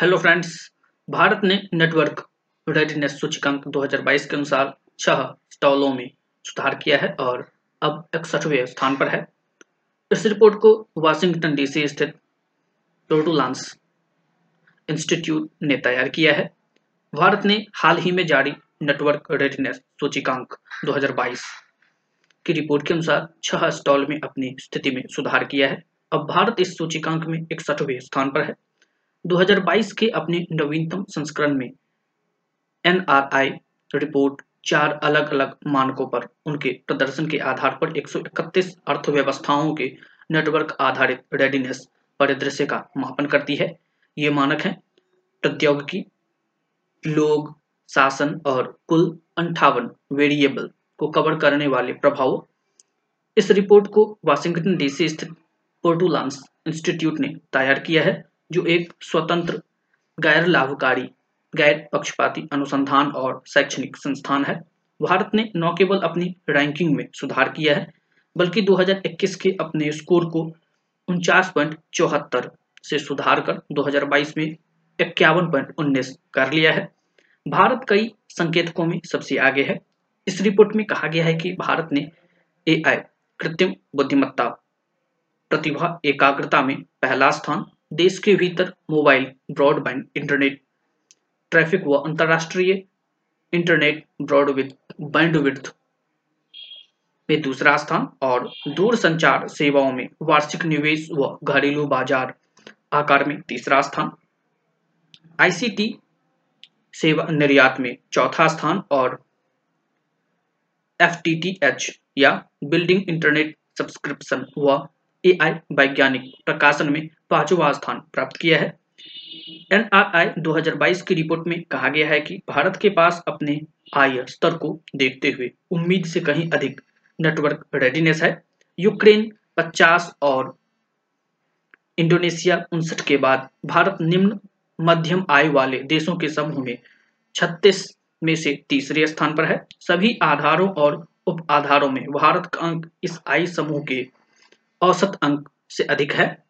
Hello friends, Bharat ने network readiness सूचकांक 2022 के अनुसार छह स्टॉलों में सुधार किया है और अब इकसठवें स्थान पर है। इस रिपोर्ट को वाशिंगटन डीसी स्थित टोडुलांस इंस्टीट्यूट ने तैयार किया है। भारत ने हाल ही में जारी नेटवर्क रेडीनेस सूचकांक 2022 की रिपोर्ट के अनुसार छह स्टॉल में अपनी स्थिति में सुधार किया है। अब भारत इस सूचकांक में इकसठवें स्थान पर है। 2022 के अपने नवीनतम संस्करण में एनआरआई रिपोर्ट चार अलग अलग मानकों पर, उनके प्रदर्शन के आधार पर 131 अर्थव्यवस्थाओं के नेटवर्क आधारित रेडीनेस परिदृश्य का मापन करती है। ये मानक है, प्रौद्योगिकी, लोग, शासन और कुल अंठावन वेरिएबल को कवर करने वाले प्रभाव। इस रिपोर्ट को वाशिंगटन डीसी स्थित पोर्टुलांस इंस्टीट्यूट ने तैयार किया है। जो एक स्वतंत्र गैर लाभकारी गैर पक्षपाती अनुसंधान और शैक्षणिक संस्थान है। भारत ने न केवल अपनी रैंकिंग में सुधार किया है, बल्कि 2021 के अपने स्कोर को उनचास से सुधार कर 2022 में इक्यावन कर लिया है। भारत कई संकेतकों में सबसे आगे है। इस रिपोर्ट में कहा गया है कि भारत ने एआई कृत्रिम बुद्धिमत्ता प्रतिभा एकाग्रता में पहला स्थान देश के भीतर मोबाइल, ब्रॉडबैंड, इंटरनेट, ट्रैफ़िक व अंतरराष्ट्रीय इंटरनेट बैंडविड्थ में दूसरा स्थान और दूर संचार सेवाओं में वार्षिक निवेश व घरेलू बाज़ार आकार में तीसरा स्थान। आईसीटी सेवा निर्यात में चौथा स्थान और एफटीटीएच या बिल्डिंग इंटरनेट सब्सक्रिप्शन व एआई वैज्ञानिक प्रकाशन में पांचवा स्थान प्राप्त किया है। एनआरआई 2022 की रिपोर्ट में कहा गया है कि भारत के पास अपने आय स्तर को देखते हुए उम्मीद से कहीं अधिक नेटवर्क रेडीनेस है। यूक्रेन 50 और इंडोनेशिया उनसठ के बाद भारत निम्न मध्यम आय वाले देशों के समूह में 36 में से तीसरे स्थान पर है। सभी आधारों और उप आधारों में भारत का अंक इस आय समूह के औसत अंक से अधिक है।